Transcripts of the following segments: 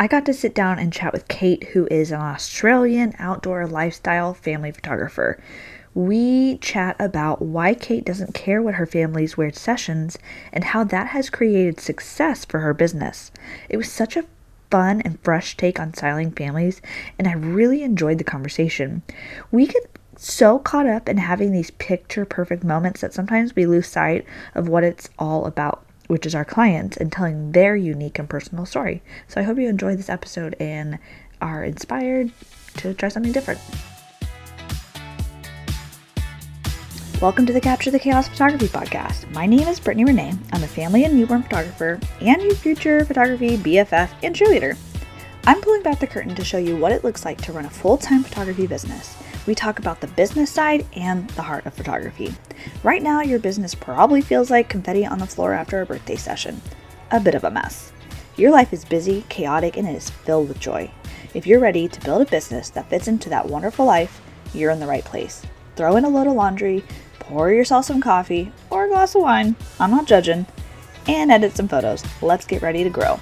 I got to sit down and chat with Kate, who is an Australian outdoor lifestyle family photographer. We chat about why Kate doesn't care what her family's weird sessions and how that has created success for her business. It was such a fun and fresh take on styling families, and I really enjoyed the conversation. We get so caught up in having these picture perfect moments that sometimes we lose sight of what it's all about, which is our clients and telling their unique and personal story. So I hope you enjoy this episode and are inspired to try something different. Welcome to the Capture the Chaos Photography Podcast. My name is Brittnie Renee. I'm a family and newborn photographer and your future photography BFF and cheerleader. I'm pulling back the curtain to show you what it looks like to run a full time photography business. We talk about the business side and the heart of photography. Right now, your business probably feels like confetti on the floor after a birthday session. A bit of a mess. Your life is busy, chaotic, and it is filled with joy. If you're ready to build a business that fits into that wonderful life, you're in the right place. Throw in a load of laundry, pour yourself some coffee or a glass of wine, I'm not judging, and edit some photos. Let's get ready to grow.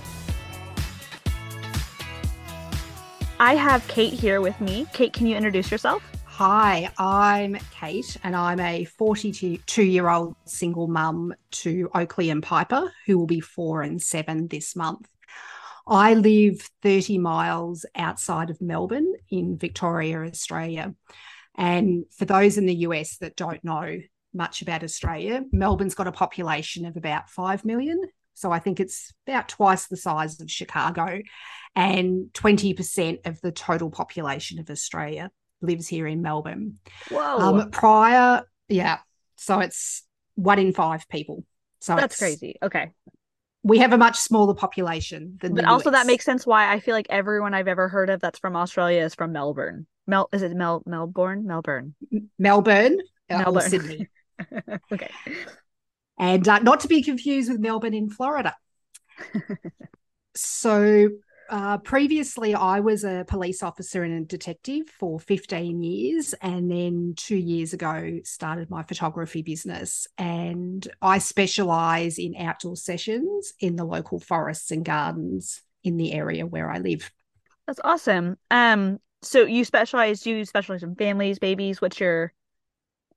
I have Kate here with me. Kate, can you introduce yourself? Hi, I'm Kate, and I'm a 42 year old single mum to Oakley and Piper, who will be four and seven this month. I live 30 miles outside of Melbourne in Victoria, Australia. And for those in the US that don't know much about Australia, Melbourne's got a population of about 5 million. So I think it's about twice the size of Chicago. And 20% of the total population of Australia lives here in Melbourne. Whoa. Um, prior, yeah. So it's one in five people. So that's crazy. Okay. We have a much smaller population than But also that makes sense why I feel like everyone I've ever heard of that's from Australia is from Melbourne. Mel is it Mel Melbourne? Melbourne. Melbourne. Uh, Melbourne. Sydney. okay. And uh, not to be confused with Melbourne in Florida. so uh, previously, I was a police officer and a detective for 15 years. And then two years ago, started my photography business. And I specialize in outdoor sessions in the local forests and gardens in the area where I live. That's awesome. Um, so you specialize you specialize in families babies what's your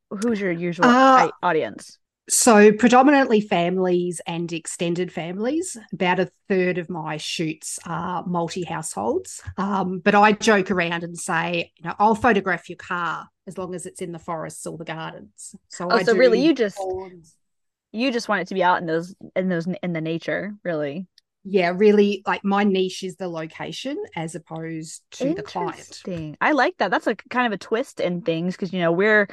who's your usual uh, audience so predominantly families and extended families about a third of my shoots are multi households um, but i joke around and say you know i'll photograph your car as long as it's in the forests or the gardens. So oh, so really you just you just want it to be out in those in those in the nature really? Yeah, really like my niche is the location as opposed to the client. I like that. That's a kind of a twist in things because you know we're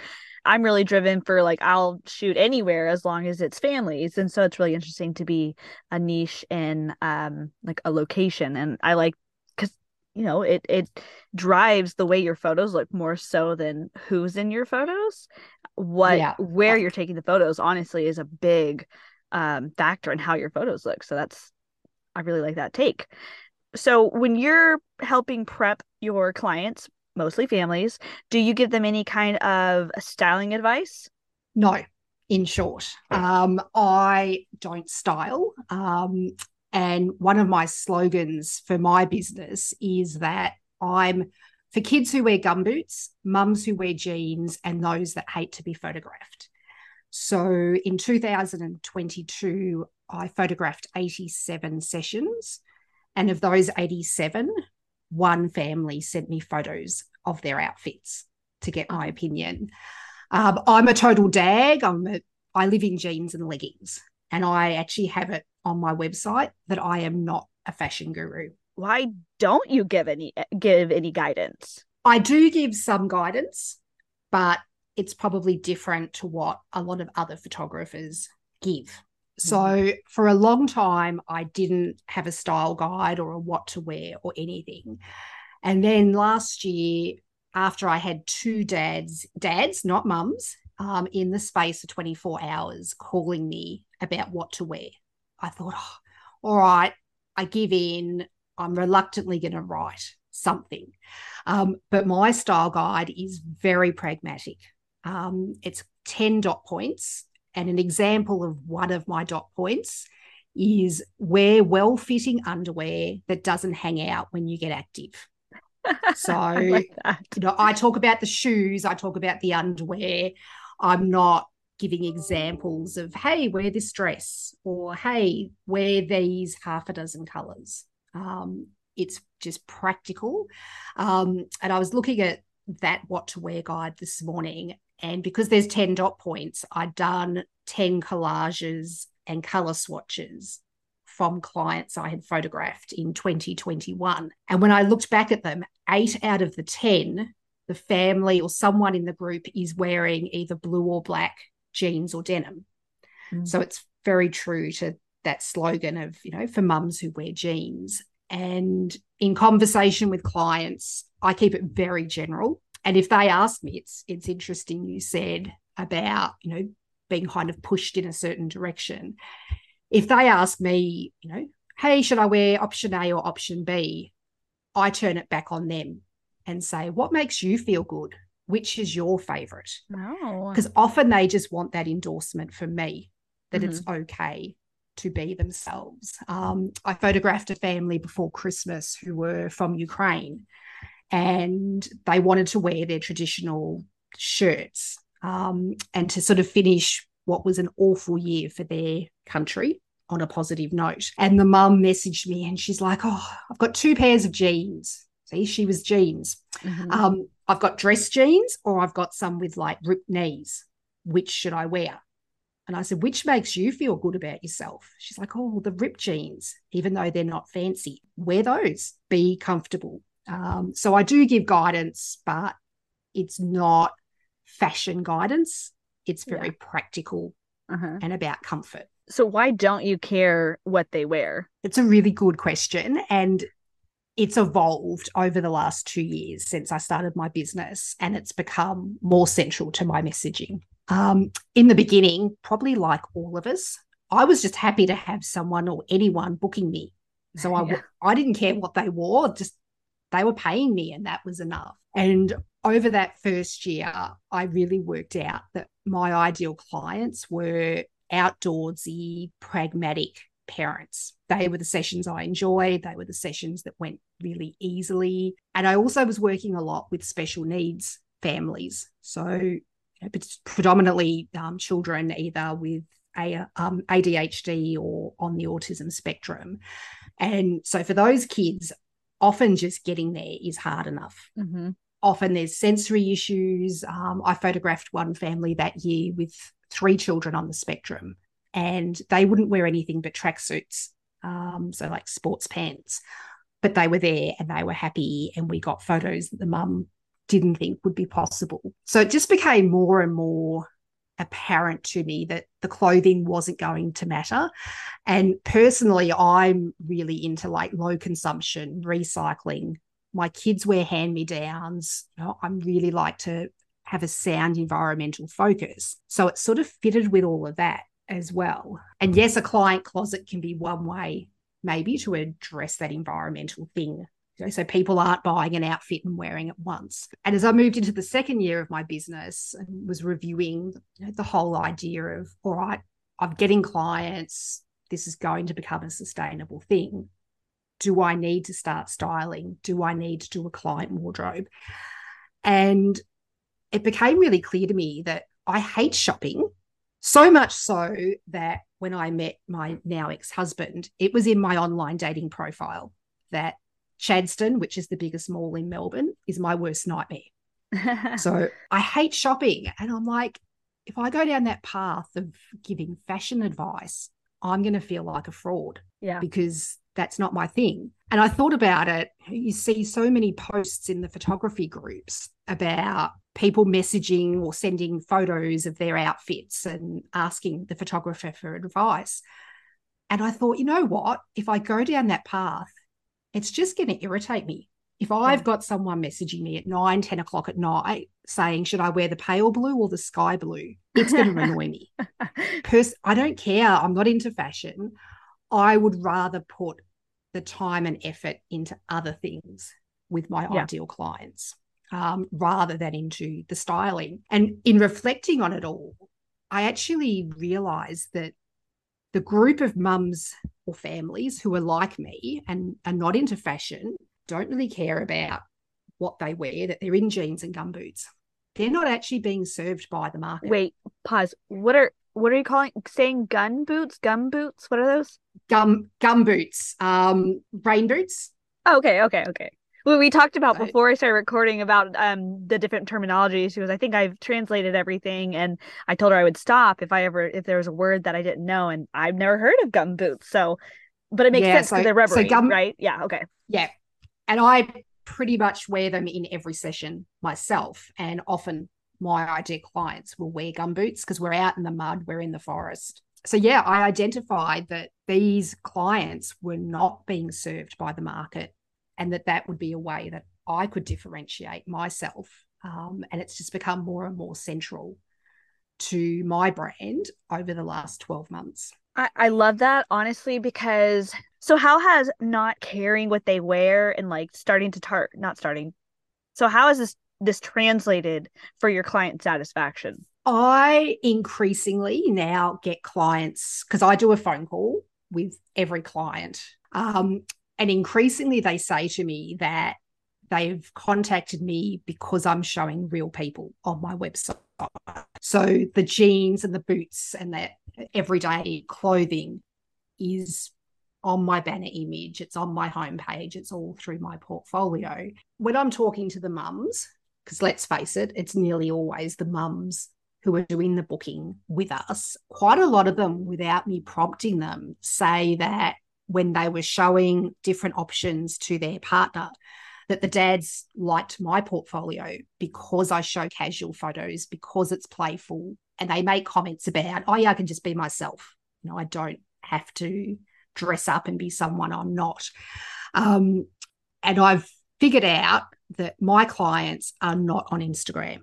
I'm really driven for like I'll shoot anywhere as long as it's families, and so it's really interesting to be a niche in um like a location, and I like because you know it it drives the way your photos look more so than who's in your photos. What yeah. where you're taking the photos honestly is a big um factor in how your photos look. So that's I really like that take. So when you're helping prep your clients, mostly families, do you give them any kind of styling advice? No, in short. Um, I don't style. Um, and one of my slogans for my business is that I'm for kids who wear gumboots, mums who wear jeans, and those that hate to be photographed. So in 2022, I photographed 87 sessions. And of those 87, one family sent me photos of their outfits to get my opinion. Um, I'm a total dag. I'm a, I live in jeans and leggings, and I actually have it on my website that I am not a fashion guru. Why don't you give any give any guidance? I do give some guidance, but it's probably different to what a lot of other photographers give. So mm-hmm. for a long time, I didn't have a style guide or a what to wear or anything. And then last year, after I had two dads, dads, not mums, um, in the space of 24 hours calling me about what to wear, I thought, oh, all right, I give in. I'm reluctantly going to write something. Um, but my style guide is very pragmatic. Um, it's 10 dot points. And an example of one of my dot points is wear well fitting underwear that doesn't hang out when you get active. So, like you know, I talk about the shoes, I talk about the underwear. I'm not giving examples of, hey, wear this dress or hey, wear these half a dozen colors. Um, it's just practical. Um, and I was looking at that what to wear guide this morning. And because there's 10 dot points, I'd done 10 collages and color swatches from clients I had photographed in 2021. And when I looked back at them, eight out of the 10, the family or someone in the group is wearing either blue or black jeans or denim. Mm. So it's very true to that slogan of, you know, for mums who wear jeans. And in conversation with clients, I keep it very general. And if they ask me, it's it's interesting you said about, you know, being kind of pushed in a certain direction. If they ask me, you know, hey, should I wear option A or option B? I turn it back on them and say, what makes you feel good? Which is your favorite? Because oh. often they just want that endorsement from me that mm-hmm. it's okay to be themselves. Um, I photographed a family before Christmas who were from Ukraine and they wanted to wear their traditional shirts um, and to sort of finish what was an awful year for their country on a positive note. And the mum messaged me and she's like, Oh, I've got two pairs of jeans. See, she was jeans. Mm-hmm. Um, I've got dress jeans or I've got some with like ripped knees. Which should I wear? And I said, which makes you feel good about yourself? She's like, oh, the ripped jeans, even though they're not fancy, wear those, be comfortable. Um, so I do give guidance, but it's not fashion guidance. It's very yeah. practical uh-huh. and about comfort. So why don't you care what they wear? It's a really good question. And it's evolved over the last two years since I started my business, and it's become more central to my messaging. Um, in the beginning, probably like all of us, I was just happy to have someone or anyone booking me. So I, yeah. I didn't care what they wore, just they were paying me, and that was enough. And over that first year, I really worked out that my ideal clients were outdoorsy, pragmatic parents. They were the sessions I enjoyed. They were the sessions that went really easily. And I also was working a lot with special needs families. So predominantly um, children either with a, um, ADHD or on the autism spectrum. And so for those kids, often just getting there is hard enough. Mm-hmm. Often there's sensory issues. Um, I photographed one family that year with three children on the spectrum, and they wouldn't wear anything but tracksuits, um, so like sports pants. But they were there and they were happy, and we got photos that the mum didn't think would be possible. So it just became more and more apparent to me that the clothing wasn't going to matter. And personally, I'm really into like low consumption, recycling. My kids wear hand me downs. You know, I'm really like to have a sound environmental focus. So it sort of fitted with all of that as well. And yes, a client closet can be one way maybe to address that environmental thing so people aren't buying an outfit and wearing it once. And as I moved into the second year of my business and was reviewing you know, the whole idea of, all right, I'm getting clients, this is going to become a sustainable thing. Do I need to start styling? Do I need to do a client wardrobe? And it became really clear to me that I hate shopping so much so that when I met my now ex husband, it was in my online dating profile that Chadstone, which is the biggest mall in Melbourne, is my worst nightmare. so I hate shopping. And I'm like, if I go down that path of giving fashion advice, I'm going to feel like a fraud. Yeah. Because that's not my thing. And I thought about it. You see so many posts in the photography groups about people messaging or sending photos of their outfits and asking the photographer for advice. And I thought, you know what? If I go down that path, it's just going to irritate me. If I've got someone messaging me at nine, 10 o'clock at night saying, should I wear the pale blue or the sky blue? It's going to annoy me. Pers- I don't care. I'm not into fashion. I would rather put the time and effort into other things with my yeah. ideal clients um, rather than into the styling. And in reflecting on it all, I actually realized that the group of mums or families who are like me and are not into fashion don't really care about what they wear, that they're in jeans and gumboots. They're not actually being served by the market. Wait, pause. What are what are you calling saying gun boots? Gum boots? What are those? Gum gum boots. Um rain boots. Oh, okay, okay, okay. Well, we talked about before I started recording about um the different terminologies because I think I've translated everything and I told her I would stop if I ever if there was a word that I didn't know and I've never heard of gum boots. So but it makes yeah, sense because so, they're rubbery, so gum, right? Yeah, okay. Yeah. And I pretty much wear them in every session myself. And often my ideal clients will wear gum boots because we're out in the mud, we're in the forest. So, yeah, I identified that these clients were not being served by the market and that that would be a way that I could differentiate myself. Um, and it's just become more and more central to my brand over the last 12 months. I, I love that honestly because so how has not caring what they wear and like starting to tart not starting. So how is this this translated for your client satisfaction? I increasingly now get clients because I do a phone call with every client. Um, and increasingly they say to me that they've contacted me because I'm showing real people on my website. So the jeans and the boots and that everyday clothing is on my banner image, it's on my homepage, it's all through my portfolio. When I'm talking to the mums, because let's face it, it's nearly always the mums who are doing the booking with us. Quite a lot of them, without me prompting them, say that when they were showing different options to their partner, that the dads liked my portfolio because I show casual photos, because it's playful, and they make comments about, oh, yeah, I can just be myself. You know, I don't have to dress up and be someone I'm not. Um, and I've figured out that my clients are not on Instagram.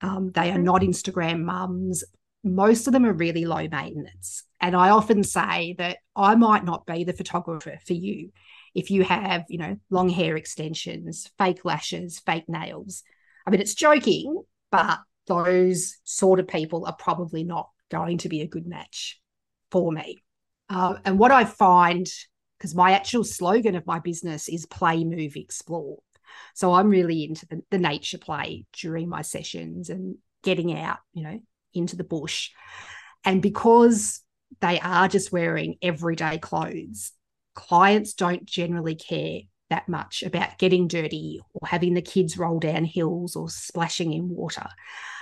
Um, they are not Instagram mums. Most of them are really low maintenance. And I often say that I might not be the photographer for you if you have, you know, long hair extensions, fake lashes, fake nails. I mean, it's joking, but those sort of people are probably not going to be a good match for me. Uh, and what I find, because my actual slogan of my business is play, move, explore. So I'm really into the, the nature play during my sessions and getting out, you know, into the bush. And because they are just wearing everyday clothes, clients don't generally care that much about getting dirty or having the kids roll down hills or splashing in water.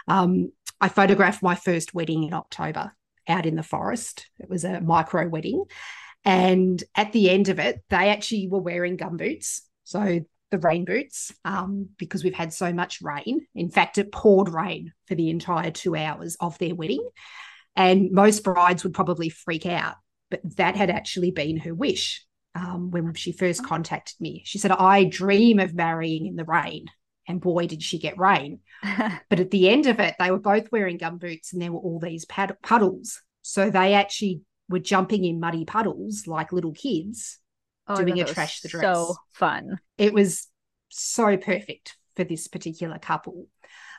Um, I photographed my first wedding in October out in the forest. It was a micro wedding. And at the end of it, they actually were wearing gum boots. So the rain boots, um, because we've had so much rain. In fact, it poured rain for the entire two hours of their wedding. And most brides would probably freak out, but that had actually been her wish um, when she first contacted me. She said, I dream of marrying in the rain. And boy, did she get rain. but at the end of it, they were both wearing gum boots and there were all these pad- puddles. So they actually were jumping in muddy puddles like little kids oh, doing a trash the dress. So fun. It was so perfect for this particular couple.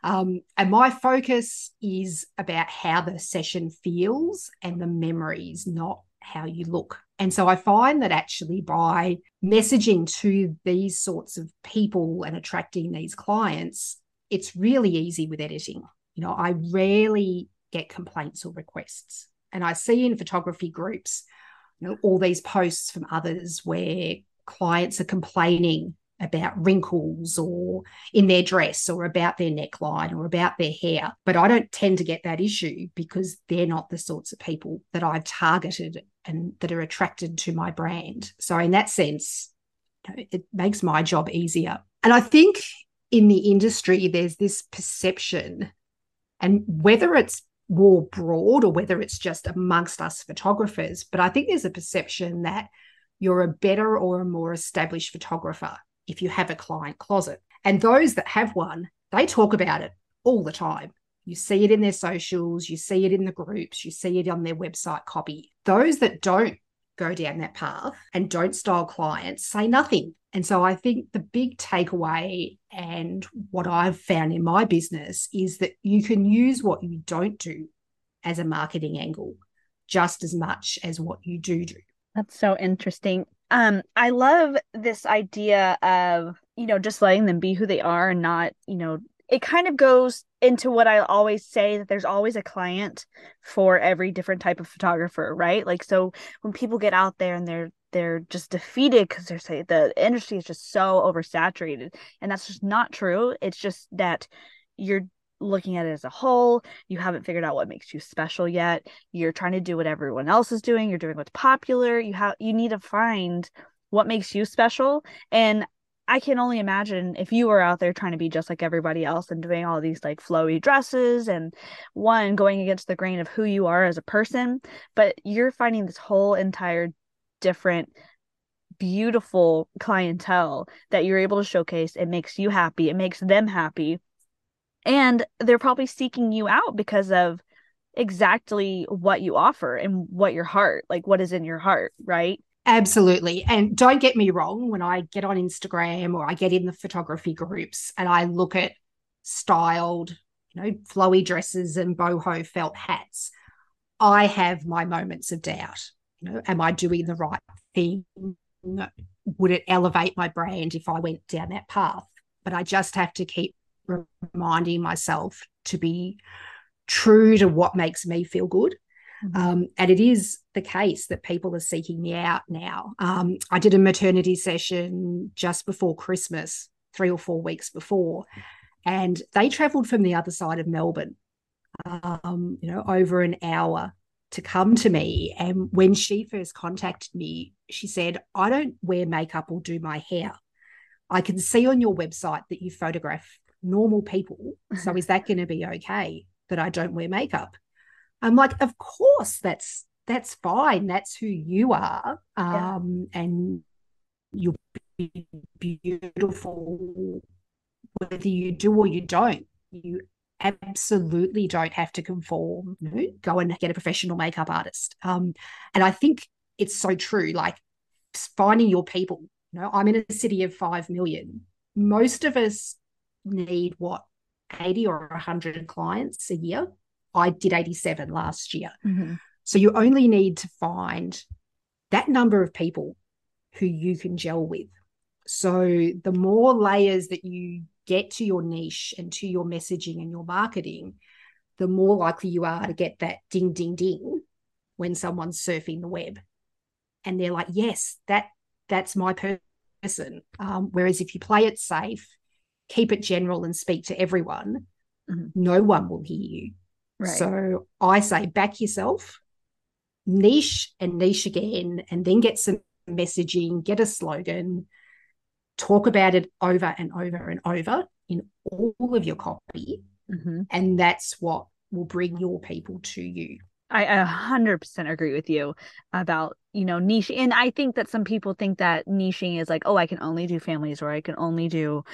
Um, and my focus is about how the session feels and the memories, not how you look. And so I find that actually by messaging to these sorts of people and attracting these clients, it's really easy with editing. You know, I rarely get complaints or requests. And I see in photography groups, you know, all these posts from others where clients are complaining about wrinkles or in their dress or about their neckline or about their hair. But I don't tend to get that issue because they're not the sorts of people that I've targeted and that are attracted to my brand. So, in that sense, it makes my job easier. And I think in the industry, there's this perception, and whether it's more broad or whether it's just amongst us photographers, but I think there's a perception that you're a better or a more established photographer if you have a client closet. And those that have one, they talk about it all the time. You see it in their socials, you see it in the groups, you see it on their website copy. Those that don't go down that path and don't style clients say nothing. And so I think the big takeaway and what I've found in my business is that you can use what you don't do as a marketing angle just as much as what you do do. That's so interesting. Um, I love this idea of, you know, just letting them be who they are and not, you know, it kind of goes into what I always say that there's always a client for every different type of photographer, right? Like so when people get out there and they're they're just defeated because they're the industry is just so oversaturated and that's just not true it's just that you're looking at it as a whole you haven't figured out what makes you special yet. You're trying to do what everyone else is doing. You're doing what's popular. You have you need to find what makes you special. And I can only imagine if you were out there trying to be just like everybody else and doing all these like flowy dresses and one going against the grain of who you are as a person, but you're finding this whole entire different beautiful clientele that you're able to showcase. It makes you happy. It makes them happy and they're probably seeking you out because of exactly what you offer and what your heart like what is in your heart right Absolutely. And don't get me wrong, when I get on Instagram or I get in the photography groups and I look at styled, you know, flowy dresses and boho felt hats, I have my moments of doubt you know, am I doing the right thing? Would it elevate my brand if I went down that path? But I just have to keep reminding myself to be true to what makes me feel good. Mm-hmm. Um, and it is the case that people are seeking me out now. Um, I did a maternity session just before Christmas, three or four weeks before, and they traveled from the other side of Melbourne, um, you know, over an hour to come to me. And when she first contacted me, she said, I don't wear makeup or do my hair. I can see on your website that you photograph normal people. So is that going to be okay that I don't wear makeup? I'm like, of course, that's that's fine. That's who you are. Um, yeah. and you'll be beautiful whether you do or you don't. You absolutely don't have to conform. You know, go and get a professional makeup artist. Um, and I think it's so true. Like finding your people. You know, I'm in a city of five million. Most of us need what 80 or 100 clients a year. I did 87 last year. Mm-hmm. So you only need to find that number of people who you can gel with. So the more layers that you get to your niche and to your messaging and your marketing, the more likely you are to get that ding, ding, ding when someone's surfing the web. And they're like, yes, that that's my person. Um, whereas if you play it safe, keep it general and speak to everyone, mm-hmm. no one will hear you. Right. So I say back yourself, niche and niche again, and then get some messaging, get a slogan, talk about it over and over and over in all of your copy. Mm-hmm. And that's what will bring your people to you. I a hundred percent agree with you about you know niche, and I think that some people think that niching is like, oh, I can only do families, or I can only do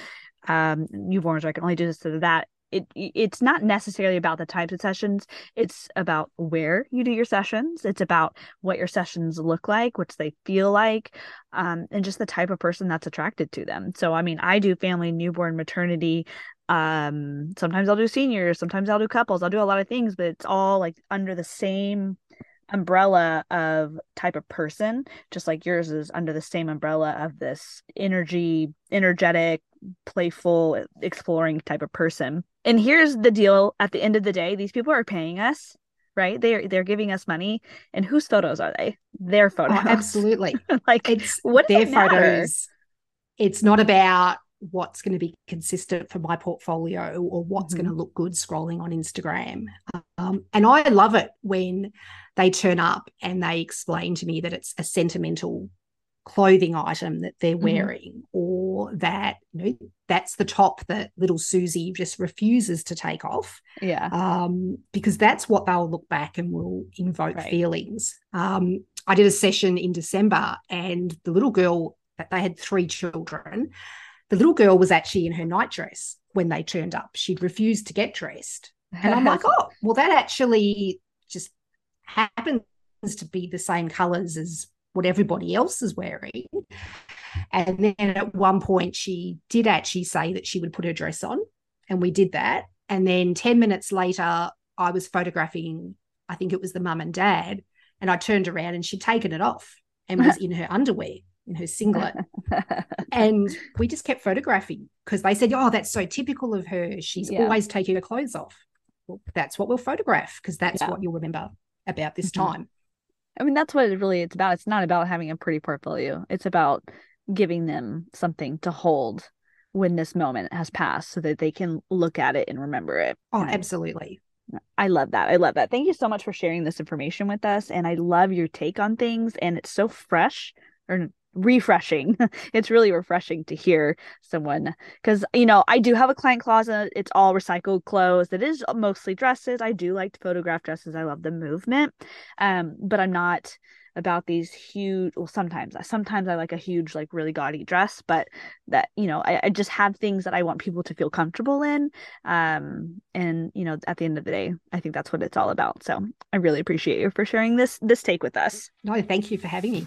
um newborns, or I can only do this or that. It it's not necessarily about the types of sessions. It's about where you do your sessions. It's about what your sessions look like what they feel like um, and just the type of person that's attracted to them. So i mean i do family newborn maternity um sometimes i'll do seniors sometimes i'll do couples i'll do a lot of things but it's all like under the same umbrella of type of person just like yours is under the same umbrella of this energy energetic playful exploring type of person. And here's the deal at the end of the day these people are paying us right? They're they're giving us money and whose photos are they? Their oh, photos. oh, absolutely. Like it's what their photos. It's not about what's going to be consistent for my portfolio or what's mm-hmm. going to look good scrolling on Instagram. Um, and I love it when they turn up and they explain to me that it's a sentimental clothing item that they're mm-hmm. wearing mm-hmm. or that you know that's the top that little Susie just refuses to take off yeah um, because that's what they'll look back and will invoke right. feelings um, I did a session in December and the little girl that they had three children the little girl was actually in her nightdress when they turned up she'd refused to get dressed and I'm like oh well that actually just happens to be the same colors as what everybody else is wearing. And then at one point, she did actually say that she would put her dress on, and we did that. And then 10 minutes later, I was photographing, I think it was the mum and dad, And I turned around and she'd taken it off and was in her underwear, in her singlet. and we just kept photographing because they said, Oh, that's so typical of her. She's yeah. always taking her clothes off. Well, that's what we'll photograph because that's yeah. what you'll remember about this mm-hmm. time. I mean, that's what it really it's about. It's not about having a pretty portfolio. It's about giving them something to hold when this moment has passed so that they can look at it and remember it. Oh, absolutely. I love that. I love that. Thank you so much for sharing this information with us. And I love your take on things. And it's so fresh or refreshing. it's really refreshing to hear someone because, you know, I do have a client closet. It's all recycled clothes. It is mostly dresses. I do like to photograph dresses. I love the movement. Um, but I'm not about these huge well sometimes sometimes i like a huge like really gaudy dress but that you know I, I, just have things that i want people to feel comfortable in um and you know at the end of the day i think that's what it's all about so i really appreciate you for sharing this this take with us no thank you for having me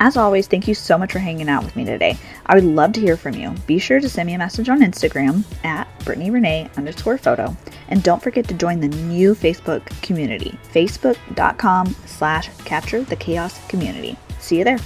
as always, thank you so much for hanging out with me today. I would love to hear from you. Be sure to send me a message on Instagram at Brittnie Renee underscore photo. And don't forget to join the new Facebook community, facebook.com slash capture the chaos community. See you there.